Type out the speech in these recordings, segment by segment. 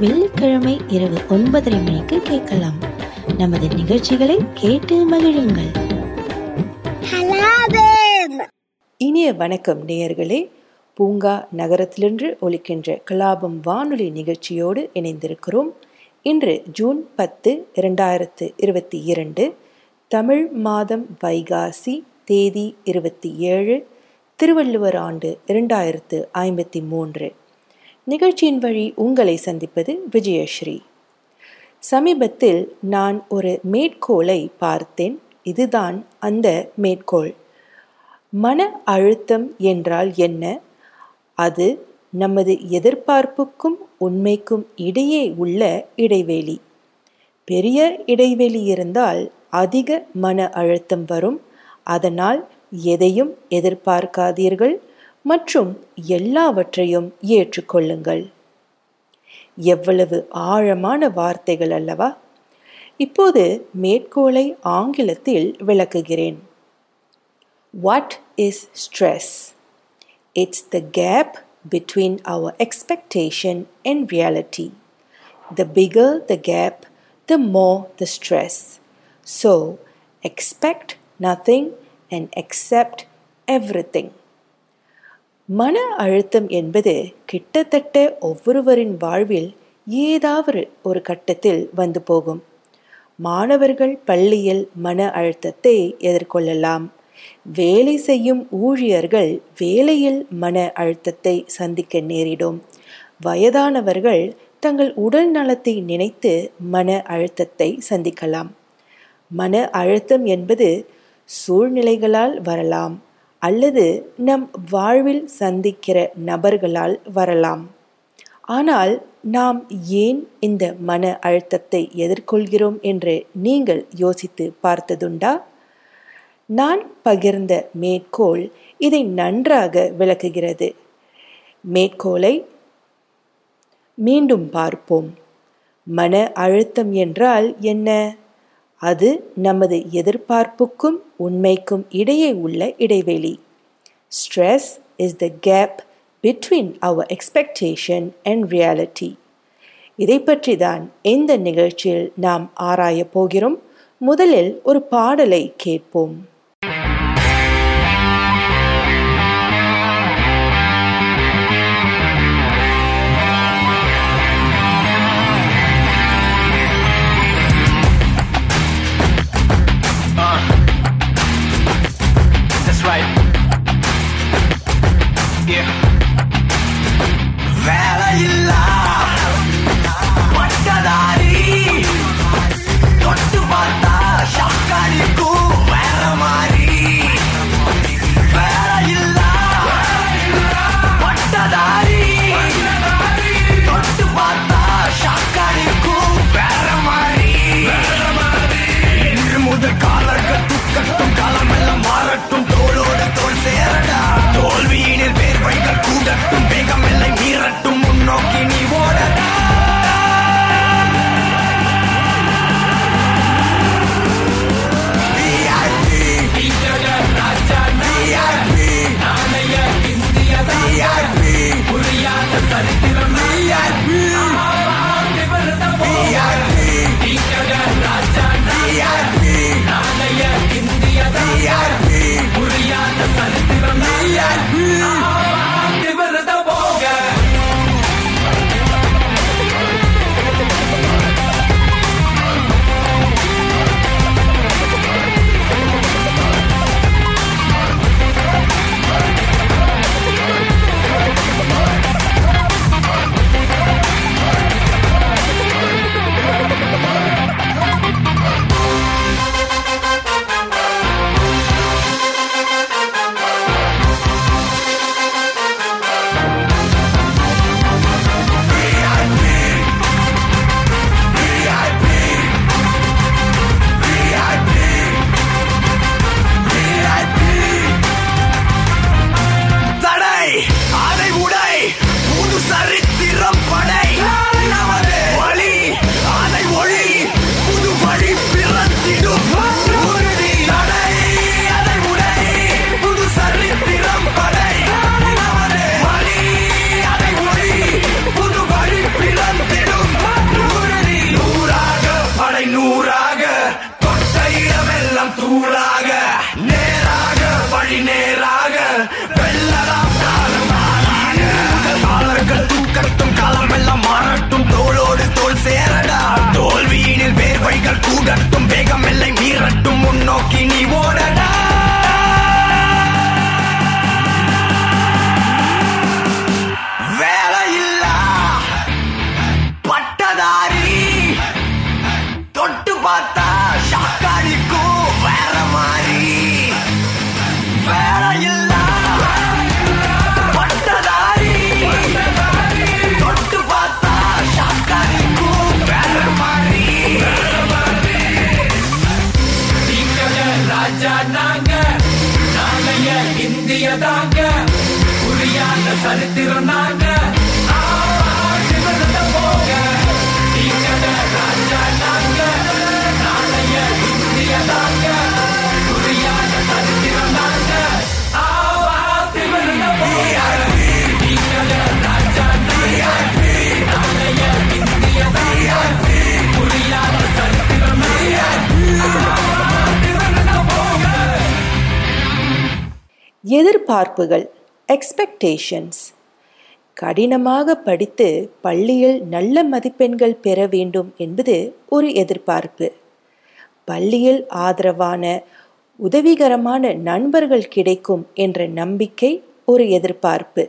வெள்ளிக்கிழமை இரவு ஒன்பதரை மணிக்கு கேட்கலாம். நமது நிகழ்ச்சிகளை கேட்டு மகிழுங்கள். இனிய வணக்கம் நேயர்களே. பூங்கா நகரத்திலின்று ஒலிக்கின்ற கலாபம் வானொலி நிகழ்ச்சியோடு இணைந்திருக்கிறோம். இன்று ஜூன் பத்து இரண்டாயிரத்து இருபத்தி இரண்டு. தமிழ் மாதம் வைகாசி தேதி இருபத்தி ஏழு திருவள்ளுவர் ஆண்டு இரண்டாயிரத்து ஐம்பத்தி மூன்று. நிகழ்ச்சியின் வழி உங்களை சந்திப்பது விஜயஸ்ரீ. சமீபத்தில் நான் ஒரு மேற்கோளை பார்த்தேன். இதுதான் அந்த மேற்கோள். மன அழுத்தம் என்றால் என்ன? அது நமது எதிர்பார்ப்புக்கும் உண்மைக்கும் இடையே உள்ள இடைவெளி. பெரிய இடைவெளி இருந்தால் அதிக மன அழுத்தம் வரும். அதனால் எதையும் எதிர்பார்க்காதீர்கள். மற்றும் எல்லாவற்றையும் ஏற்றுக்கொள்ளுங்கள் எவ்வளவு ஆழமான வார்த்தைகள் அல்லவா இப்போது மேற்கோளை ஆங்கிலத்தில் விளக்குகிறேன் What is stress? It's the gap between our expectation and reality. The bigger the gap, the more the stress. So, expect nothing and accept everything. மன அழுத்தம் என்பது கிட்டத்தட்ட ஒவ்வொருவரின் வாழ்வில் ஏதாவது ஒரு கட்டத்தில் வந்து போகும். மாணவர்கள் பள்ளியில் மன அழுத்தத்தை எதிர்கொள்ளலாம். வேலை செய்யும் ஊழியர்கள் வேலையில் மன அழுத்தத்தை சந்திக்க நேரிடும். வயதானவர்கள் தங்கள் உடல் நலத்தை நினைத்து மன அழுத்தத்தை சந்திக்கலாம். மன அழுத்தம் என்பது சூழ்நிலைகளால் வரலாம். அல்லது நம் வாழ்வில் சந்திக்கிற நபர்களால் வரலாம். ஆனால் நாம் ஏன் இந்த மன அழுத்தத்தை எதிர்கொள்கிறோம் என்று நீங்கள் யோசித்து பார்த்ததுண்டா? நான் பகிர்ந்த மேற்கோள் இதை நன்றாக விளக்குகிறது. மேற்கோளை மீண்டும் பார்ப்போம். மன அழுத்தம் என்றால் என்ன? அது நமது எதிர்பார்ப்புக்கும் உண்மைக்கும் இடையே உள்ள இடைவெளி. Stress is the gap between our expectation and reality இதை பற்றி தான் இந்த நிகழ்ச்சியில் நாம் ஆராயப் போகிறோம். முதலில் ஒரு பாடலை கேட்போம். கூலாக நேராக வழி நேராக வெள்ளராக தூக்கட்டும் காலமெல்லாம் மாறட்டும். தோளோடு தோல் சேரடா. தோல்வியினில் வேர்வைகள் கூடட்டும் வேகம் எல்லை மீறட்டும். முன்னோக்கி நீ ஓடடா. ராஜா நாங்க. நாளைய இந்திய தாங்க. புரியாத சரித்திரம் நாங்க. போங்க நீங்க ராஜா எதிர்பார்ப்புகள் எக்ஸ்பெக்டேஷன்ஸ் கடினமாக படித்து பள்ளியில் நல்ல மதிப்பெண்கள் பெற வேண்டும் என்பது ஒரு எதிர்பார்ப்பு. பள்ளியில் ஆதரவான உதவிகரமான நண்பர்கள் கிடைக்கும் என்ற நம்பிக்கை ஒரு எதிர்பார்ப்பு.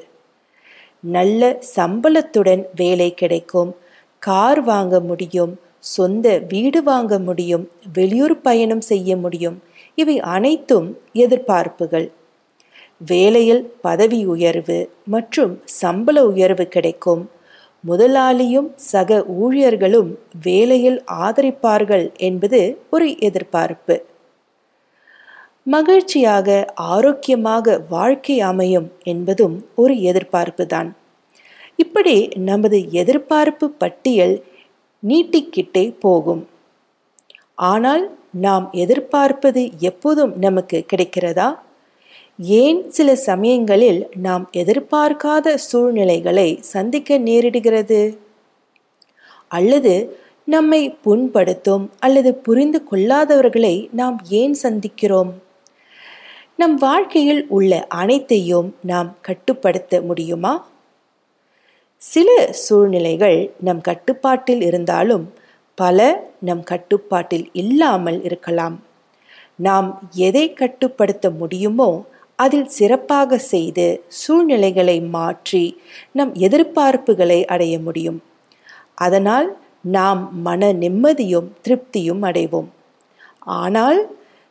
நல்ல சம்பளத்துடன் வேலை கிடைக்கும் கார் வாங்க முடியும் சொந்த வீடு வாங்க முடியும் வெளியூர் பயணம் செய்ய முடியும் இவை அனைத்தும் எதிர்பார்ப்புகள். வேலையில் பதவி உயர்வு மற்றும் சம்பள உயர்வு கிடைக்கும். முதலாளியும் சக ஊழியர்களும் வேலையில் ஆதரிப்பார்கள் என்பது ஒரு எதிர்பார்ப்பு. மகிழ்ச்சியாக ஆரோக்கியமாக வாழ்க்கை அமையும் என்பதும் ஒரு எதிர்பார்ப்பு தான் இப்படி நமது எதிர்பார்ப்பு பட்டியல் நீட்டிக்கிட்டே போகும். ஆனால் நாம் எதிர்பார்ப்பது எப்போதும் நமக்கு கிடைக்கிறதா? ஏன் சில சமயங்களில் நாம் எதிர்பார்க்காத சூழ்நிலைகளை சந்திக்க நேரிடுகிறது? அல்லது நம்மை புண்படுத்தும் அல்லது புரிந்து கொள்ளாதவர்களை நாம் ஏன் சந்திக்கிறோம்? நம் வாழ்க்கையில் உள்ள அனைத்தையும் நாம் கட்டுப்படுத்த முடியுமா? சில சூழ்நிலைகள் நம் கட்டுப்பாட்டில் இருந்தாலும் பல நம் கட்டுப்பாட்டில் இல்லாமல் இருக்கலாம். நாம் எதை கட்டுப்படுத்த முடியுமோ அதில் சிறப்பாக செய்து சூழ்நிலைகளை மாற்றி நம் எதிர்பார்ப்புகளை அடைய முடியும். அதனால் நாம் மன நிம்மதியும் திருப்தியும் அடைவோம். ஆனால்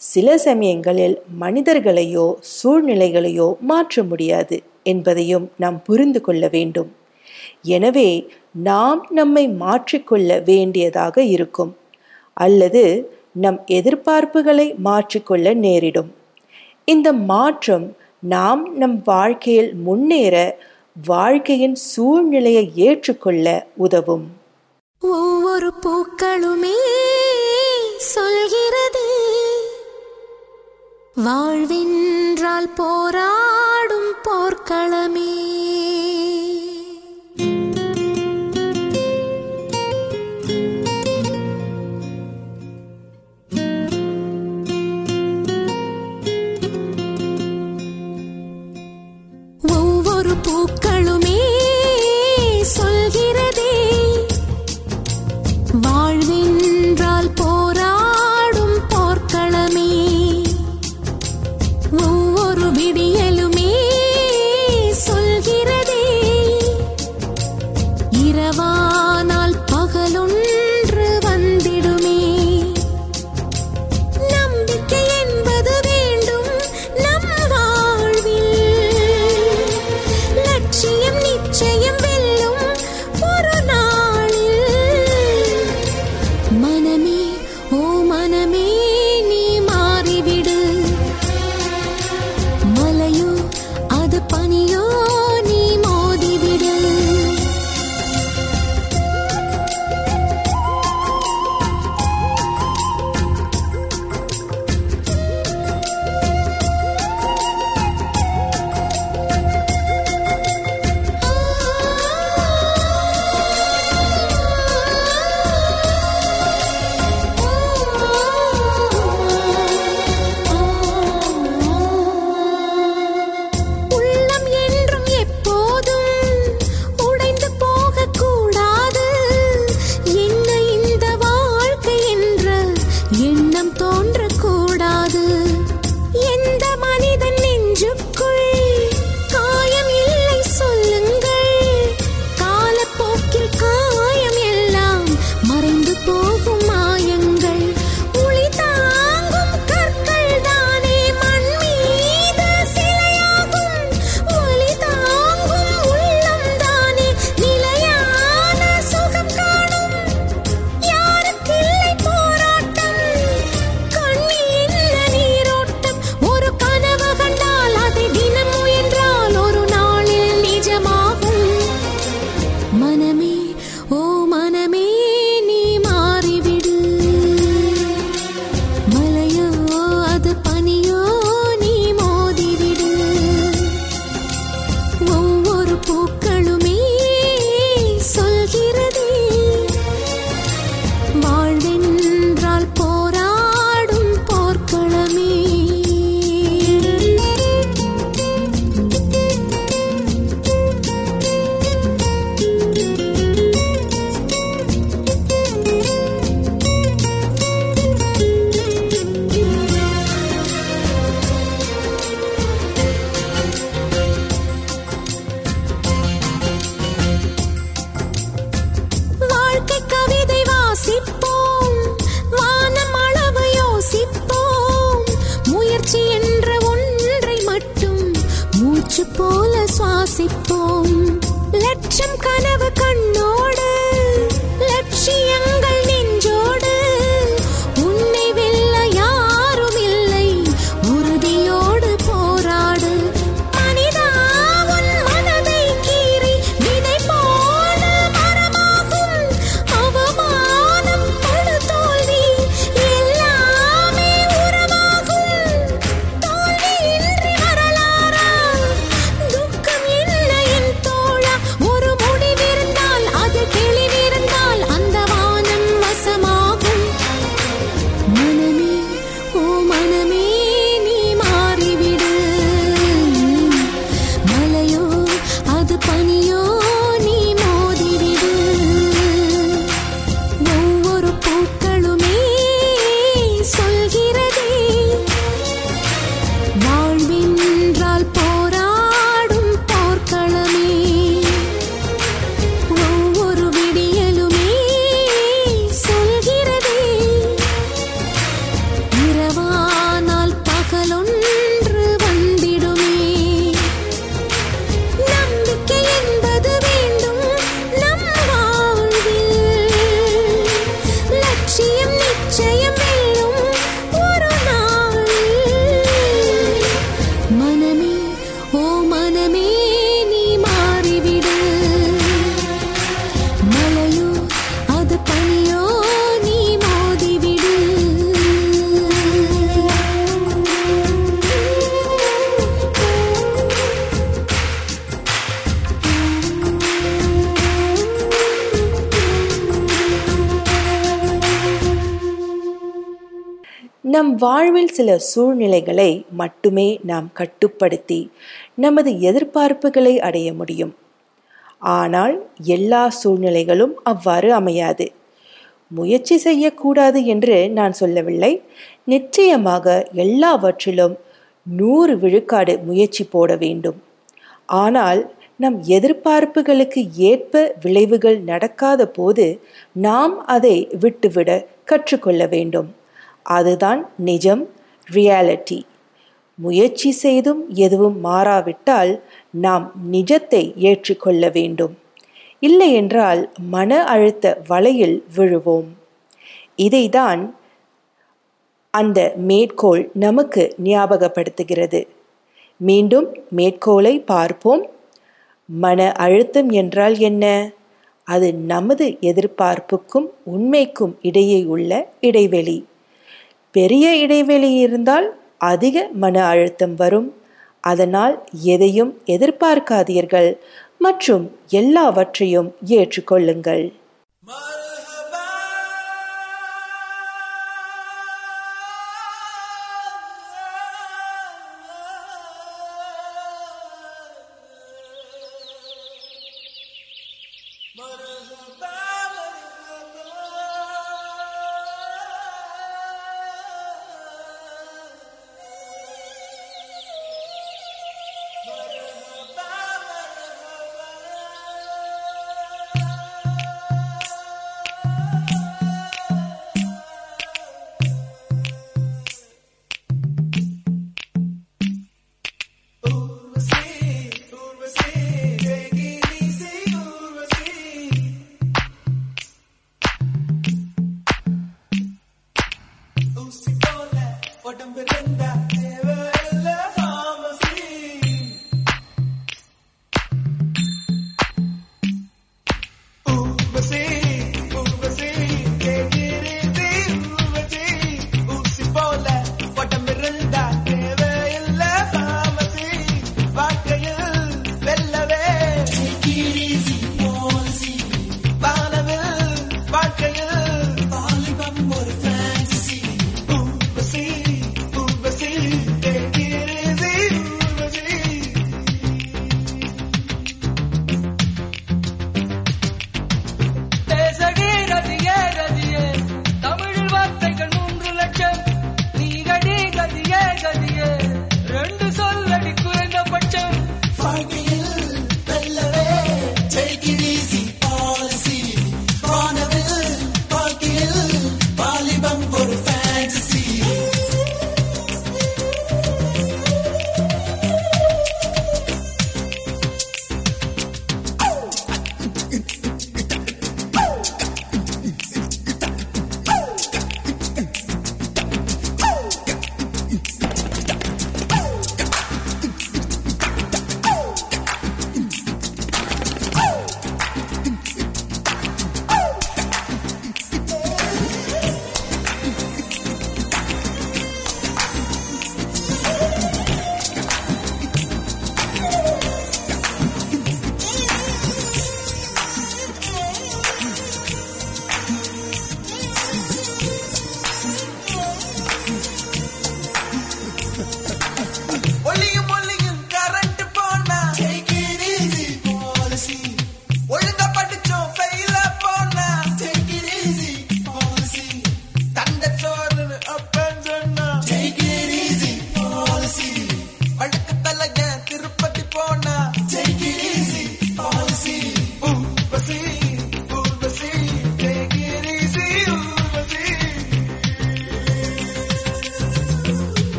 சில சமயங்களில் மனிதர்களையோ சூழ்நிலைகளையோ மாற்ற முடியாது என்பதையும் நாம் புரிந்து கொள்ள வேண்டும். எனவே நாம் நம்மை மாற்றிக்கொள்ள வேண்டியதாக இருக்கும். அல்லது நம் எதிர்பார்ப்புகளை மாற்றிக்கொள்ள நேரிடும். இந்த மாற்றம் நாம் நம் வாழ்க்கையில் முன்னேற வாழ்க்கையின் சூழ்நிலையை ஏற்றுக்கொள்ள உதவும். ஒவ்வொரு பூக்களுமே சொல்கிறது வாழ்வின்றால் போராடும் போர்க்களமே. நம் வாழ்வில் சில சூழ்நிலைகளை மட்டுமே நாம் கட்டுப்படுத்தி நமது எதிர்பார்ப்புகளை அடைய முடியும். ஆனால் எல்லா சூழ்நிலைகளும் அவ்வாறு அமையாது. முயற்சி செய்யக்கூடாது என்று நான் சொல்லவில்லை. நிச்சயமாக எல்லாவற்றிலும் நூறு விழுக்காடு முயற்சி போட வேண்டும். ஆனால் நம் எதிர்பார்ப்புகளுக்கு ஏற்ப விளைவுகள் நடக்காத போது நாம் அதை விட்டுவிட கற்றுக்கொள்ள வேண்டும். அதுதான் நிஜம் ரியாலிட்டி முயற்சி செய்தும் எதுவும் மாறாவிட்டால் நாம் நிஜத்தை ஏற்றுக்கொள்ள வேண்டும். இல்லை என்றால் மன அழுத்த வலையில் விழுவோம். இதைதான் அந்த மேற்கோள் நமக்கு ஞாபகப்படுத்துகிறது. மீண்டும் மேற்கோளை பார்ப்போம். மன அழுத்தம் என்றால் என்ன? அது நமது எதிர்பார்ப்புக்கும் உண்மைக்கும் இடையே உள்ள இடைவெளி. பெரிய இடைவெளி இருந்தால் அதிக மன அழுத்தம் வரும். அதனால் எதையும் எதிர்பார்க்காதீர்கள் மற்றும் எல்லாவற்றையும் ஏற்றுக்கொள்ளுங்கள்.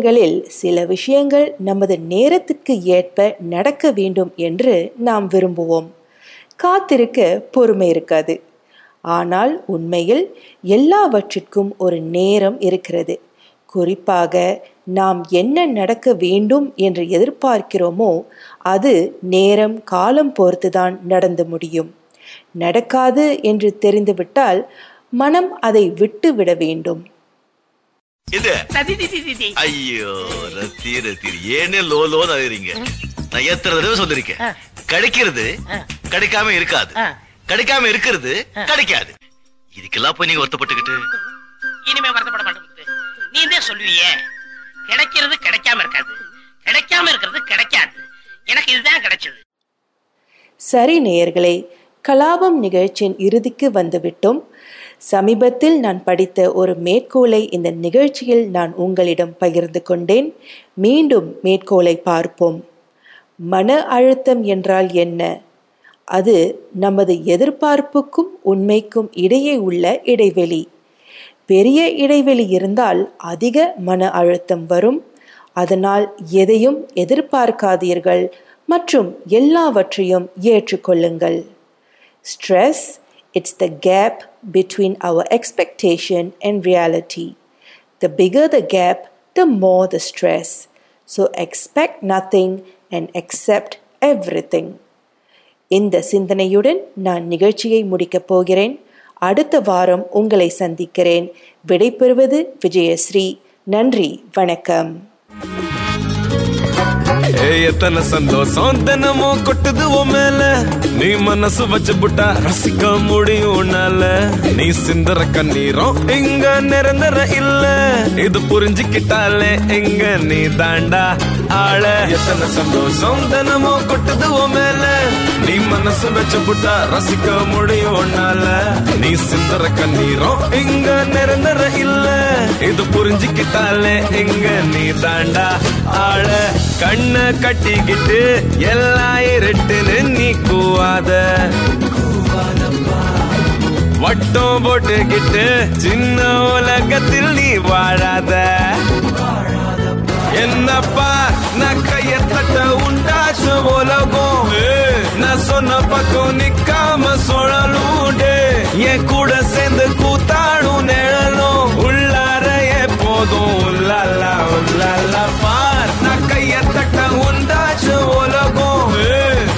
சில சில விஷயங்கள் நமது நேரத்துக்கு ஏற்ப நடக்க வேண்டும் என்று நாம் விரும்புவோம். காத்திருக்க பொறுமை இருக்காது. ஆனால் உண்மையில் எல்லாவற்றிற்கும் ஒரு நேரம் இருக்கிறது. குறிப்பாக நாம் என்ன நடக்க வேண்டும் என்று எதிர்பார்க்கிறோமோ அது நேரம் காலம் பொறுத்துதான் நடந்து முடியும். நடக்காது என்று தெரிந்துவிட்டால் மனம் அதை விட்டுவிட வேண்டும். இது? சதி தி, தி, தி, தி. ஐயோ ரத்தி ரத்தி ஏனே லோ லோன்னு அழுகிறீங்க நான் எத்தனை தடவை சொல்லிருக்கேன். கிடைக்கிறது கிடைக்காம இருக்காது. ஆ. கிடைக்காம இருக்கிறது கிடைக்காது. இதுக்கெல்லாம் போய் நீங்க வருத்தப்பட்டுக்கிட்டு? இனிமே வருத்தப்பட மாட்டேங்குது. நீ தான் சொல்லுவியே. கிடைக்கிறது கிடைக்காம இருக்காது. கிடைக்காம இருக்கிறது கிடைக்காது. எனக்கு இதுதான் கிடைச்சது. சரி நேயர்களே கலாபம் நிகழ்ச்சியின் இறுதிக்கு வந்துவிட்டோம். சமீபத்தில் நான் படித்த ஒரு மேற்கோளை இந்த நிகழ்ச்சியில் நான் உங்களிடம் பகிர்ந்து கொண்டேன். மீண்டும் மேற்கோளை பார்ப்போம். மன அழுத்தம் என்றால் என்ன? அது நமது எதிர்பார்ப்புக்கும் உண்மைக்கும் இடையே உள்ள இடைவெளி. பெரிய இடைவெளி இருந்தால் அதிக மன அழுத்தம் வரும். அதனால் எதையும் எதிர்பார்க்காதீர்கள் மற்றும் எல்லாவற்றையும் ஏற்றுக்கொள்ளுங்கள். Stress it's the gap between our expectation and reality the bigger the gap the more the stress so expect nothing and accept everything இந்த சிந்தனையுடன் நான் நிகழ்ச்சியை முடிக்கப் போகிறேன் அடுத்த வாரம் உங்களை சந்திக்கிறேன் விடைபெறுவது விஜயஸ்ரீ நன்றி வணக்கம் ஏய் எத்தனை சந்தோஷம்? தினமும் கொட்டுது மேல. நீ மனசு வச்சு புட்டா ரசிக்க முடியும் நீ சிந்தற கண்ணீரம் இங்க நிரந்தர இல்ல. இது புரிஞ்சுக்கிட்டாலே எங்க நீ தாண்டா. ஆள. எத்தனை சந்தோஷம்? தினமும் கொட்டுது மேல. நீ மனசு வச்சு புட்டா ரசிக்க முடியும் உன்னால. நீ சிந்தற கண்ணீரும் இங்க நிரந்தர இல்ல. இது புரிஞ்சுக்கிட்டாலே இங்க நீ தாண்டா ஆள. கண்ண கட்டிக்கிட்டு எல்லா இருட்டுன்னு நீ கூவாத. வட்டம் போட்டுக்கிட்டு சின்ன உலகத்தில் நீ வாழாத. என்னப்பா? நக்கையத்தட்ட உண்டாச்சு உலகம் நான் சொன்ன பக்கம் நிக்காம சுழலூண்டு என் கூட சேர்ந்து கூத்தாடும் நிழலும் உள்ளார எப்போதும் உள்ளாலா உள்ளாலா பார் நக்கையத்தட்ட உண்டாச்சு உலகம்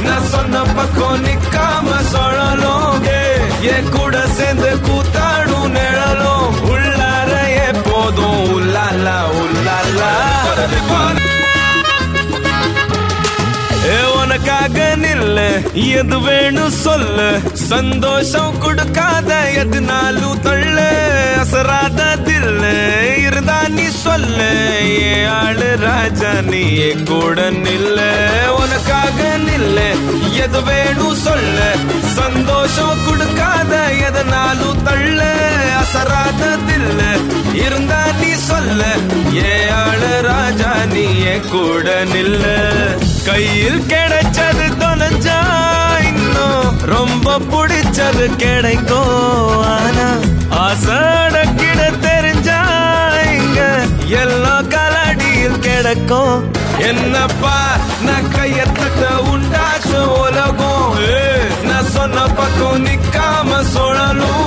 நான் சொன்ன பக்கம் நிக்காம சுழலும் என் கூட சேர்ந்து கூத்தாடும் நிழலும் உள்ளார எப்போதும் உள்ளாலா உள்ளாலா ஏ உனக்காக நில்ல. எது வேணும் சொல்லு. சந்தோஷம் கொடுக்காத எதுனாலும் தள்ள அசராத தில்ல. இருந்தா நீ சொல்ல. ஏ ஆளு ராஜா நீ கூட நில்ல. உனக்காக நில்ல. எது வேணும் சொல்ல. சந்தோஷம் கொடுக்காத எதனாலும் தள்ள அசராத தில்ல. இருந்தா நீ சொல்ல. ஏ ஆளு ராஜா நீ கூட நில்ல. கையில் கிடைச்சது தொலைஞ்சா இன்னும் ரொம்ப பிடிச்சது கிடைக்கும். ஆனா ஆசடக்கிட தெரிஞ்சா இங்க எல்லா கலடியில் கிடைக்கும். என்னப்பா நான் கையத்தட்ட உண்டாச்சு உலகம். நான் சொன்ன பக்கம் நிக்காம சுழலும்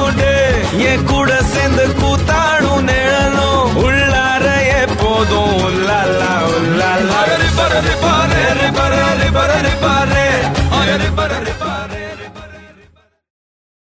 என் கூட சேர்ந்து repare, repare, repare, repare, repare,